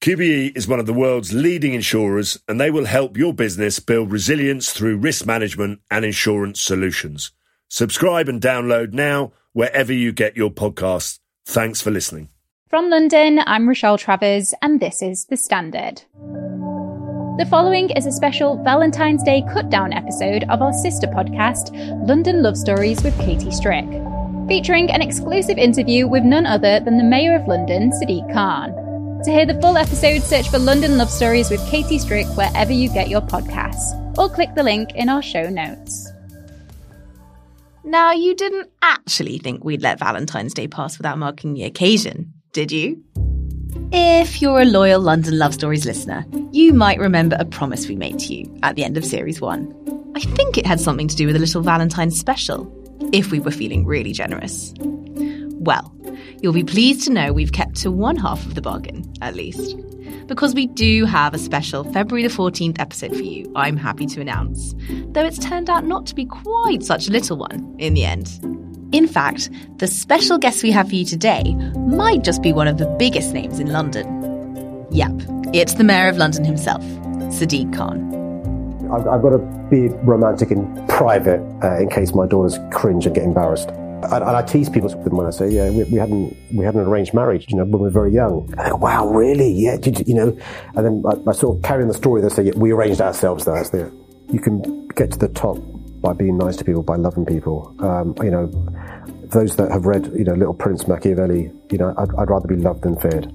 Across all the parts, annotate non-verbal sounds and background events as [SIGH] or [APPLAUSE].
QBE is one of the world's leading insurers and they will help your business build resilience through risk management and insurance solutions. Subscribe and download now wherever you get your podcasts. Thanks for listening. From London, I'm Rochelle Travers, and this is The Standard. The following is a special Valentine's Day cut down episode of our sister podcast, London Love Stories with Katie Strick, featuring an exclusive interview with none other than the Mayor of London, Sadiq Khan. To hear the full episode, search for London Love Stories with Katie Strick wherever you get your podcasts, or click the link in our show notes. Now, you didn't actually think we'd let Valentine's Day pass without marking the occasion, did you? If you're a loyal London Love Stories listener, you might remember a promise we made to you at the end of Series 1. I think it had something to do with a little Valentine's special, if we were feeling really generous. Well, you'll be pleased to know we've kept to one half of the bargain, at least. Because we do have a special February the 14th episode for you, I'm happy to announce. Though it's turned out not to be quite such a little one in the end. In fact, the special guest we have for you today might just be one of the biggest names in London. Yep, it's the Mayor of London himself, Sadiq Khan. I've, I've got to be romantic in private uh, in case my daughters cringe and get embarrassed. And, I tease people when I say, yeah, we, we, hadn't we had an arranged marriage, you know, when we were very young. And they go, wow, really? Yeah, did you, you know? And then I, I sort of carry on the story. They say, yeah, we arranged ourselves. Though, that's the you can get to the top by being nice to people, by loving people. Um, you know, those that have read, you know, Little Prince, Machiavelli, you know, I'd, I'd rather be loved than feared.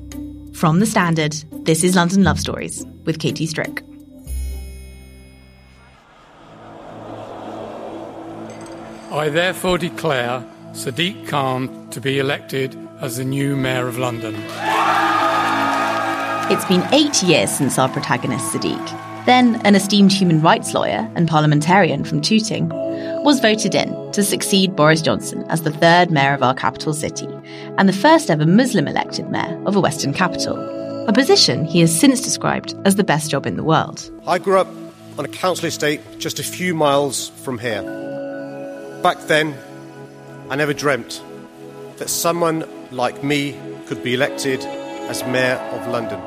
From the Standard, this is London Love Stories with Katie Strick. I therefore declare Sadiq Khan to be elected as the new Mayor of London. It's been eight years since our protagonist, Sadiq, then an esteemed human rights lawyer and parliamentarian from Tooting, was voted in to succeed Boris Johnson as the third mayor of our capital city and the first ever Muslim elected mayor of a Western capital, a position he has since described as the best job in the world. I grew up on a council estate just a few miles from here. Back then, I never dreamt that someone like me could be elected as Mayor of London.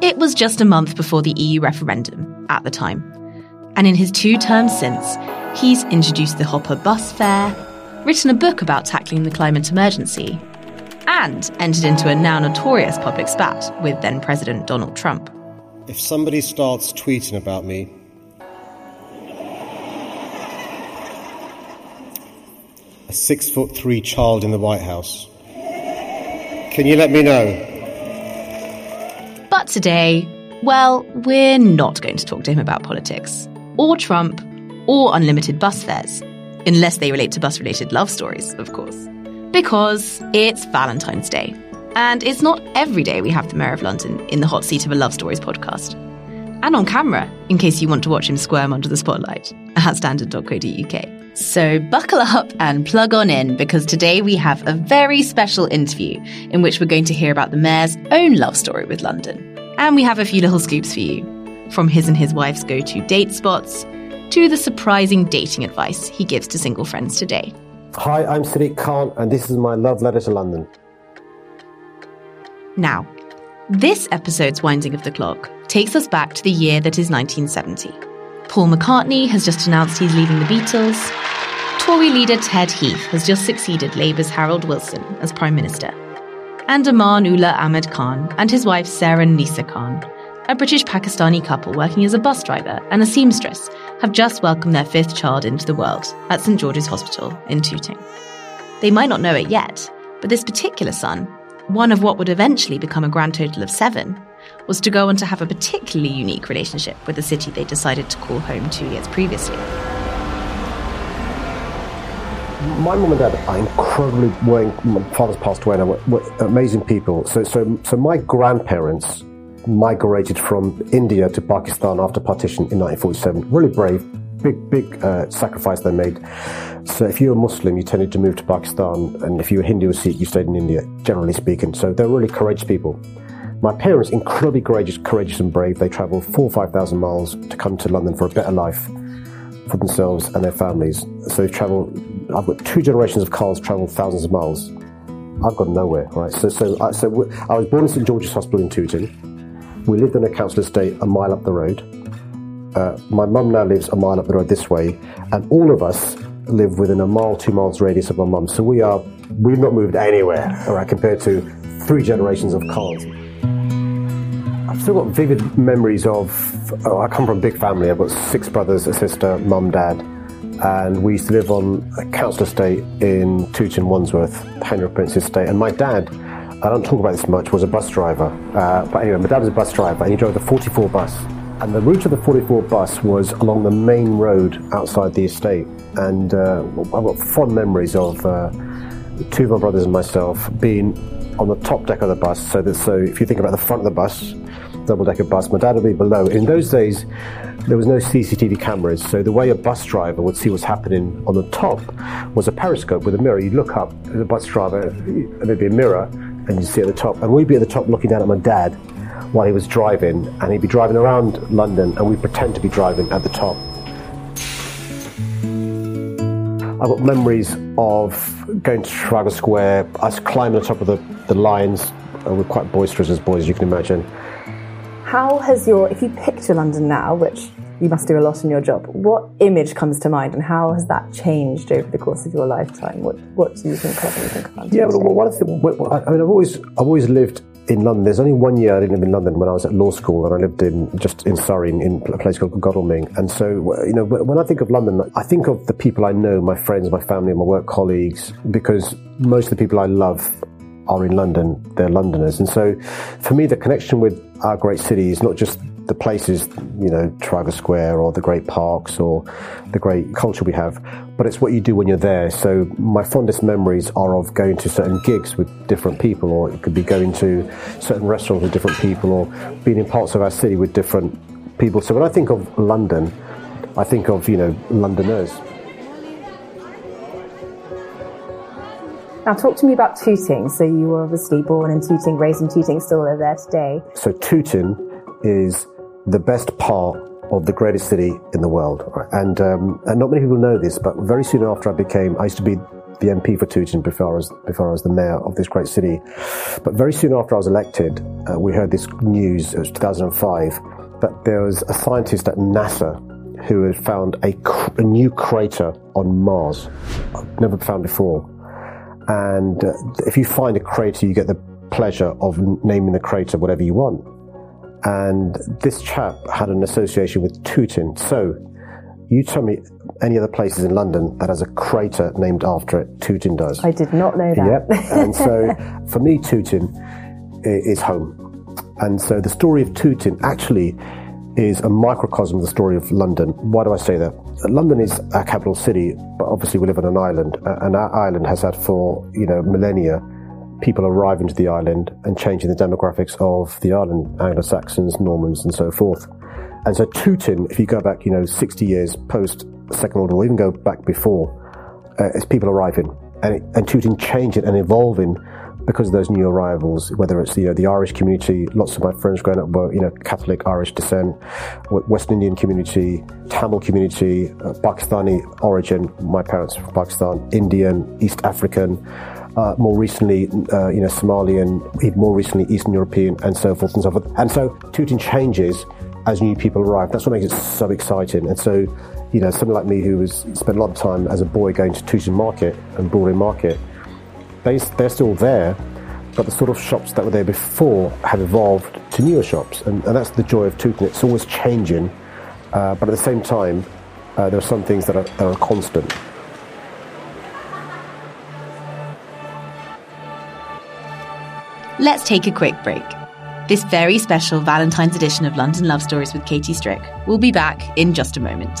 It was just a month before the EU referendum at the time. And in his two terms since, he's introduced the Hopper bus fare, written a book about tackling the climate emergency, and entered into a now notorious public spat with then President Donald Trump. If somebody starts tweeting about me, a six foot three child in the White House. Can you let me know? But today, well, we're not going to talk to him about politics, or Trump, or unlimited bus fares, unless they relate to bus related love stories, of course. Because it's Valentine's Day, and it's not every day we have the Mayor of London in the hot seat of a Love Stories podcast. And on camera, in case you want to watch him squirm under the spotlight at standard.co.uk. So buckle up and plug on in because today we have a very special interview in which we're going to hear about the mayor's own love story with London. And we have a few little scoops for you from his and his wife's go to date spots to the surprising dating advice he gives to single friends today. Hi, I'm Sadiq Khan, and this is my love letter to London. Now, this episode's winding of the clock takes us back to the year that is 1970. Paul McCartney has just announced he's leaving the Beatles. Tory leader Ted Heath has just succeeded Labour's Harold Wilson as Prime Minister. And Aman Ullah Ahmed Khan and his wife Sehrun Nisa Khan a British Pakistani couple working as a bus driver and a seamstress have just welcomed their fifth child into the world at St George's Hospital in Tooting. They might not know it yet, but this particular son, one of what would eventually become a grand total of seven, was to go on to have a particularly unique relationship with the city they decided to call home two years previously. My mum and dad are incredibly, my father's passed away now, were, were amazing people. So, so, so my grandparents migrated from India to Pakistan after partition in 1947. Really brave, big, big uh, sacrifice they made. So if you're a Muslim, you tended to move to Pakistan, and if you were Hindu or Sikh, you stayed in India, generally speaking. So they're really courageous people. My parents, incredibly courageous, courageous and brave. They travelled four or five thousand miles to come to London for a better life for themselves and their families. So they've travelled. I've got two generations of Khans travelled thousands of miles. I've gone nowhere, right? So, so, I, so I was born in St George's Hospital in Tooting. We lived in a council estate a mile up the road. Uh, my mum now lives a mile up the road this way, and all of us live within a mile, two miles radius of my mum. So we are, we've not moved anywhere, all right, compared to three generations of Khans. I've still got vivid memories of. Oh, I come from a big family. I've got six brothers, a sister, mum, dad, and we used to live on a council estate in Tooting, Wandsworth, Henry Prince Estate. And my dad, I don't talk about this much, was a bus driver. Uh, but anyway, my dad was a bus driver, and he drove the 44 bus. And the route of the 44 bus was along the main road outside the estate. And uh, I've got fond memories of uh, two of my brothers and myself being on the top deck of the bus. So that so if you think about the front of the bus, double decker bus, my dad would be below. In those days, there was no CCTV cameras, so the way a bus driver would see what's happening on the top was a periscope with a mirror. You'd look up as a bus driver, and there'd be a mirror, and you'd see at the top. And we'd be at the top looking down at my dad while he was driving, and he'd be driving around London, and we'd pretend to be driving at the top. I've got memories of going to Trafalgar Square, us climbing the top of the, the lions. Uh, we're quite boisterous as boys, you can imagine. How has your, if you picture London now, which you must do a lot in your job, what image comes to mind and how has that changed over the course of your lifetime? What, what do you think of think London? Yeah, well, one of the, I mean, I've always, I've always lived in London. There's only one year I didn't live in London when I was at law school, and I lived in just in Surrey, in, in a place called Godalming. And so, you know, when I think of London, I think of the people I know, my friends, my family, my work colleagues, because most of the people I love are in London. They're Londoners, and so for me, the connection with our great city is not just the places, you know, Trafalgar Square or the great parks or the great culture we have, but it's what you do when you're there. So my fondest memories are of going to certain gigs with different people, or it could be going to certain restaurants with different people, or being in parts of our city with different people. So when I think of London, I think of, you know, Londoners. Now, talk to me about Tooting. So, you were obviously born in Tooting, raised in Tooting, still live there today. So, Tooting is the best part of the greatest city in the world. And, um, and not many people know this, but very soon after I became, I used to be the MP for Tooting before I was, before I was the mayor of this great city. But very soon after I was elected, uh, we heard this news, it was 2005, that there was a scientist at NASA who had found a, a new crater on Mars, never found before. And uh, if you find a crater, you get the pleasure of naming the crater whatever you want and this chap had an association with Tooting. So, you tell me any other places in London that has a crater named after it. Tooting does. I did not know that. Yep. [LAUGHS] and so, for me, Tooting is home. And so, the story of Tooting actually is a microcosm of the story of London. Why do I say that? London is our capital city, but obviously we live on an island, and our island has had for you know millennia people arriving to the island and changing the demographics of the island, Anglo-Saxons, Normans, and so forth. And so Tooting, if you go back, you know, 60 years post Second World War, even go back before, uh, it's people arriving. And, and Tooting changing and evolving because of those new arrivals, whether it's the, you know, the Irish community, lots of my friends growing up were, you know, Catholic Irish descent, West Indian community, Tamil community, uh, Pakistani origin, my parents from Pakistan, Indian, East African, uh, more recently, uh, you know, Somalian, even more recently, Eastern European, and so forth and so forth. And so Tooting changes as new people arrive. That's what makes it so exciting. And so, you know, someone like me who was spent a lot of time as a boy going to Tooting Market and Broadway Market, they, they're still there, but the sort of shops that were there before have evolved to newer shops, and, and that's the joy of Tooting. It's always changing, uh, but at the same time, uh, there are some things that are, that are constant. Let's take a quick break. This very special Valentine's edition of London Love Stories with Katie Strick will be back in just a moment.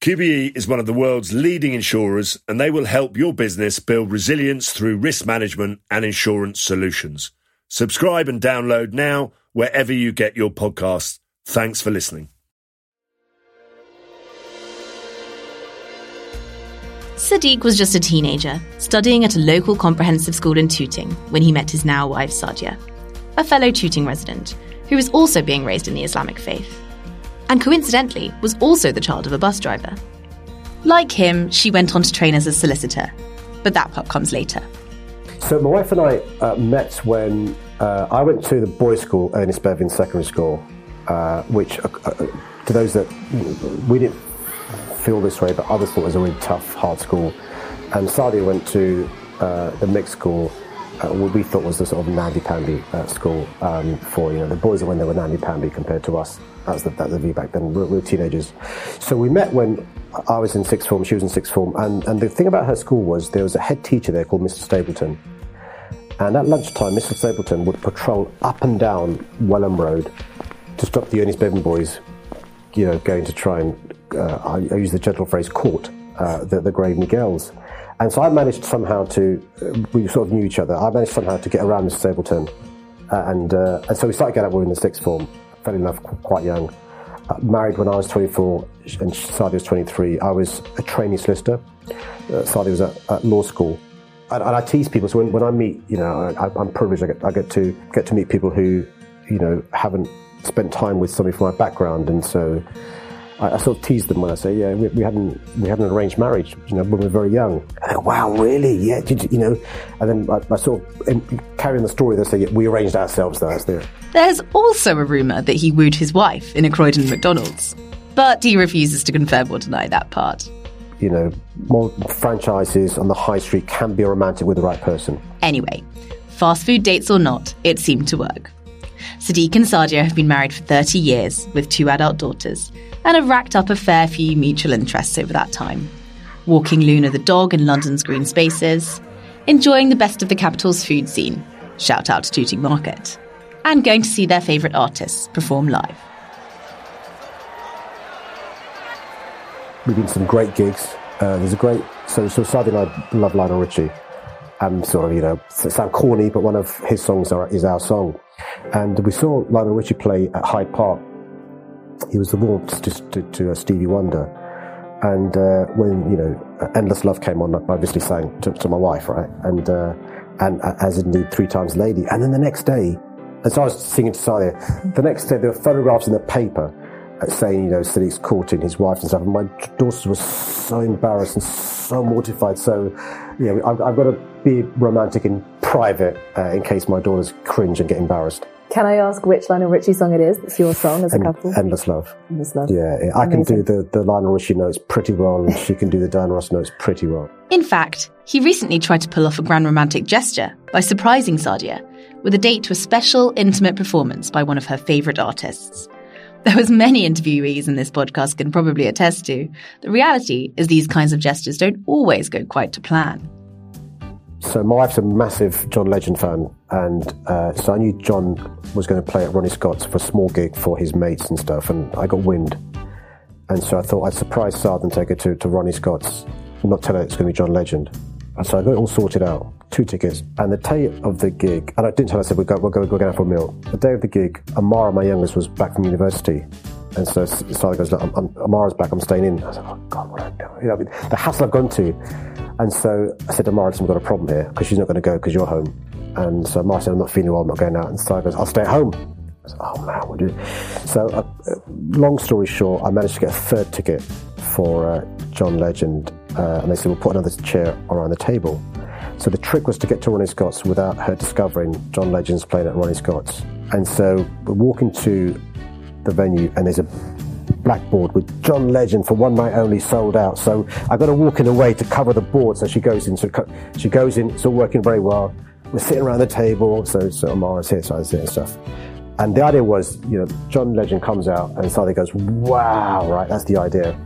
QBE is one of the world's leading insurers and they will help your business build resilience through risk management and insurance solutions. Subscribe and download now wherever you get your podcasts. Thanks for listening. Sadiq was just a teenager, studying at a local comprehensive school in Tooting when he met his now wife Sadia, a fellow Tooting resident who was also being raised in the Islamic faith, and coincidentally was also the child of a bus driver. Like him, she went on to train as a solicitor, but that part comes later. So my wife and I uh, met when uh, I went to the boys' school, Ernest Bevin Secondary School, uh, which, uh, uh, to those that we didn't feel this way, but others thought it was a really tough, hard school. And Sadia went to uh, the mixed school, what we thought was the sort of namby-pamby school um, for you know the boys when they were namby-pamby compared to us. That's the, that's the view back then. We were, teenagers. So we met when I was in sixth form, she was in sixth form, and, and the thing about her school was there was a head teacher there called Mr. Stapleton. And at lunchtime, Mr. Stapleton would patrol up and down Welham Road to stop the Ernest Bevin boys, you know, going to try and, uh, I, I, use the gentle phrase, court uh, the, the Grave girls. And so I managed somehow to, uh, we sort of knew each other, I managed somehow to get around Mr. Stapleton. Uh, and, uh, and so we started getting up, were in the sixth form, fell in love quite young. Uh, married when I was 24 and Sadia was 23. I was a trainee solicitor. Uh, Sadia was at, at law school and, and I tease people. So when, when I meet, you know, I, am privileged. I get, I get to get to meet people who, you know, haven't spent time with somebody from my background, and so I, I sort of tease them when I say, yeah, we, we, hadn't we had an arranged marriage, you know, when we were very young. Go, wow, really? Yeah, did you, you know? And then I, I sort of carry on the story. They say, yeah, we arranged ourselves. Though, there. There's also a rumor that he wooed his wife in a Croydon McDonald's, but he refuses to confirm or deny that part you know, more franchises on the high street can be romantic with the right person. Anyway, fast food dates or not, it seemed to work. Sadiq and Sadia have been married for 30 years with two adult daughters and have racked up a fair few mutual interests over that time. Walking Luna the dog in London's green spaces, enjoying the best of the capital's food scene, shout out to Tooting Market, and going to see their favourite artists perform live. We've been to some great gigs. Uh, there's a great so so Sadia and I love Lionel Richie. and sort of you know sound corny, but one of his songs are, is our song. And we saw Lionel Richie play at Hyde Park. He was the warmth to, to, to uh, Stevie Wonder. And uh, when you know "Endless Love" came on, I obviously sang to, to my wife, right? And uh, and uh, as indeed three times lady. And then the next day, so I was singing to Sadia. The next day, there were photographs in the paper saying, you know, he's courting his wife and stuff. And my daughters were so embarrassed and so mortified. So, yeah, I've, I've got to be romantic in private uh, in case my daughters cringe and get embarrassed. Can I ask which Lionel Richie song it is? It's your song as a couple. Endless Love. Endless Love. Yeah, I can do the, the Lionel Richie notes pretty well, and she can do the Diana Ross notes pretty well. In fact, he recently tried to pull off a grand romantic gesture by surprising Sadia with a date to a special intimate performance by one of her favourite artists. Though as many interviewees in this podcast can probably attest to, the reality is these kinds of gestures don't always go quite to plan. So my wife's a massive John Legend fan, and uh, so I knew John was going to play at Ronnie Scott's for a small gig for his mates and stuff, and I got wind. And so I thought I'd surprise South and take her to, to Ronnie Scott's, not tell her it's going to be John Legend. And so I got it all sorted out, two tickets. And the day of the gig, and I didn't tell her, I said, we're going, we'll go, we'll go out for a meal. The day of the gig, Amara, my youngest, was back from university. And so Sally goes, look, I'm, I'm, Amara's back, I'm staying in. I said, oh, God, what am I doing? You know, the hassle I've gone to. And so I said to Amara, we've got a problem here, because she's not going to go because you're home. And so Amara said, I'm not feeling well, I'm not going out. And Sally goes, I'll stay at home. I said, oh, man, what do you... So, uh, long story short, I managed to get a third ticket for uh, John Legend. Uh, and they said, we'll put another chair around the table. So the trick was to get to Ronnie Scott's without her discovering John Legend's playing at Ronnie Scott's. And so we're walking to the venue and there's a blackboard with John Legend for one night only sold out. So I've got to walk in a way to cover the board. So she goes in. So she goes in. It's all working very well. We're sitting around the table. So, so Amara's here, so I was and stuff. And the idea was, you know, John Legend comes out and Sally goes, wow, right, that's the idea.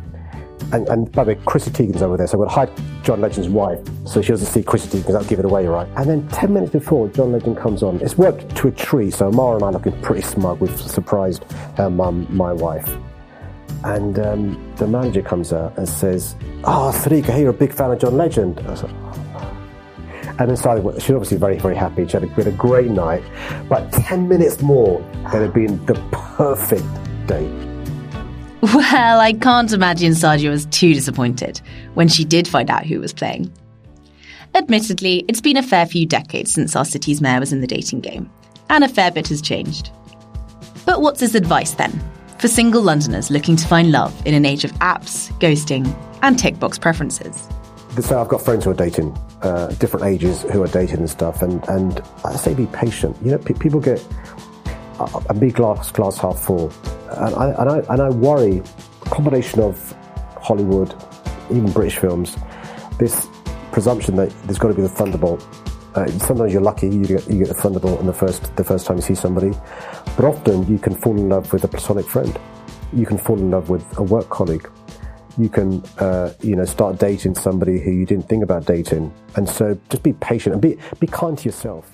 And, and by the way, Chrissy Teigen's over there, so we'll hide John Legend's wife so she doesn't see Chrissy Teigen because that'll give it away, right? And then 10 minutes before John Legend comes on, it's worked to a tree, so Mara and I looking pretty smug. We've surprised her mum, my wife. And um, the manager comes out and says, Oh, Sarika, hey, you're a big fan of John Legend. I said, oh, And then Sally, she's obviously very, very happy. She had a, had a great night. But 10 minutes more, it had been the perfect date. Well, I can't imagine Sadia was too disappointed when she did find out who was playing. Admittedly, it's been a fair few decades since our city's mayor was in the dating game, and a fair bit has changed. But what's his advice then for single Londoners looking to find love in an age of apps, ghosting, and tick box preferences? So I've got friends who are dating, uh, different ages who are dating and stuff, and, and I say be patient. You know, pe- people get a big glass, glass half full and I, and I, and I worry, a combination of Hollywood, even British films, this presumption that there's got to be the thunderbolt. Uh, sometimes you're lucky, you get, you get the thunderbolt in the first, the first time you see somebody, but often you can fall in love with a platonic friend. You can fall in love with a work colleague. You can, uh, you know, start dating somebody who you didn't think about dating. And so just be patient and be, be kind to yourself.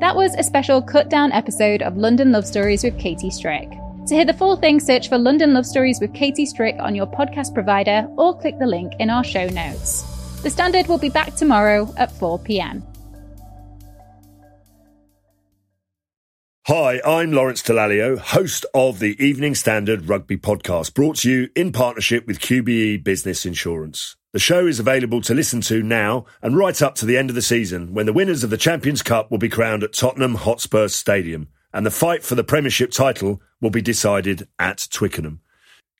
That was a special cut down episode of London Love Stories with Katie Strick. To hear the full thing, search for London Love Stories with Katie Strick on your podcast provider or click the link in our show notes. The Standard will be back tomorrow at 4 pm. Hi, I'm Lawrence Dallaglio, host of the Evening Standard Rugby Podcast, brought to you in partnership with QBE Business Insurance. The show is available to listen to now and right up to the end of the season when the winners of the Champions Cup will be crowned at Tottenham Hotspur Stadium and the fight for the Premiership title will be decided at Twickenham.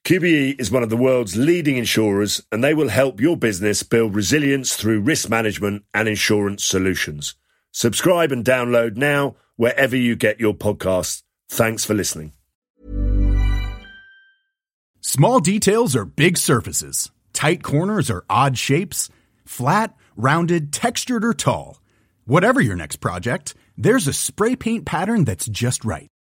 QBE is one of the world's leading insurers and they will help your business build resilience through risk management and insurance solutions. Subscribe and download now wherever you get your podcasts. Thanks for listening. Small details are big surfaces Tight corners are odd shapes? Flat, rounded, textured, or tall? Whatever your next project, there's a spray paint pattern that's just right.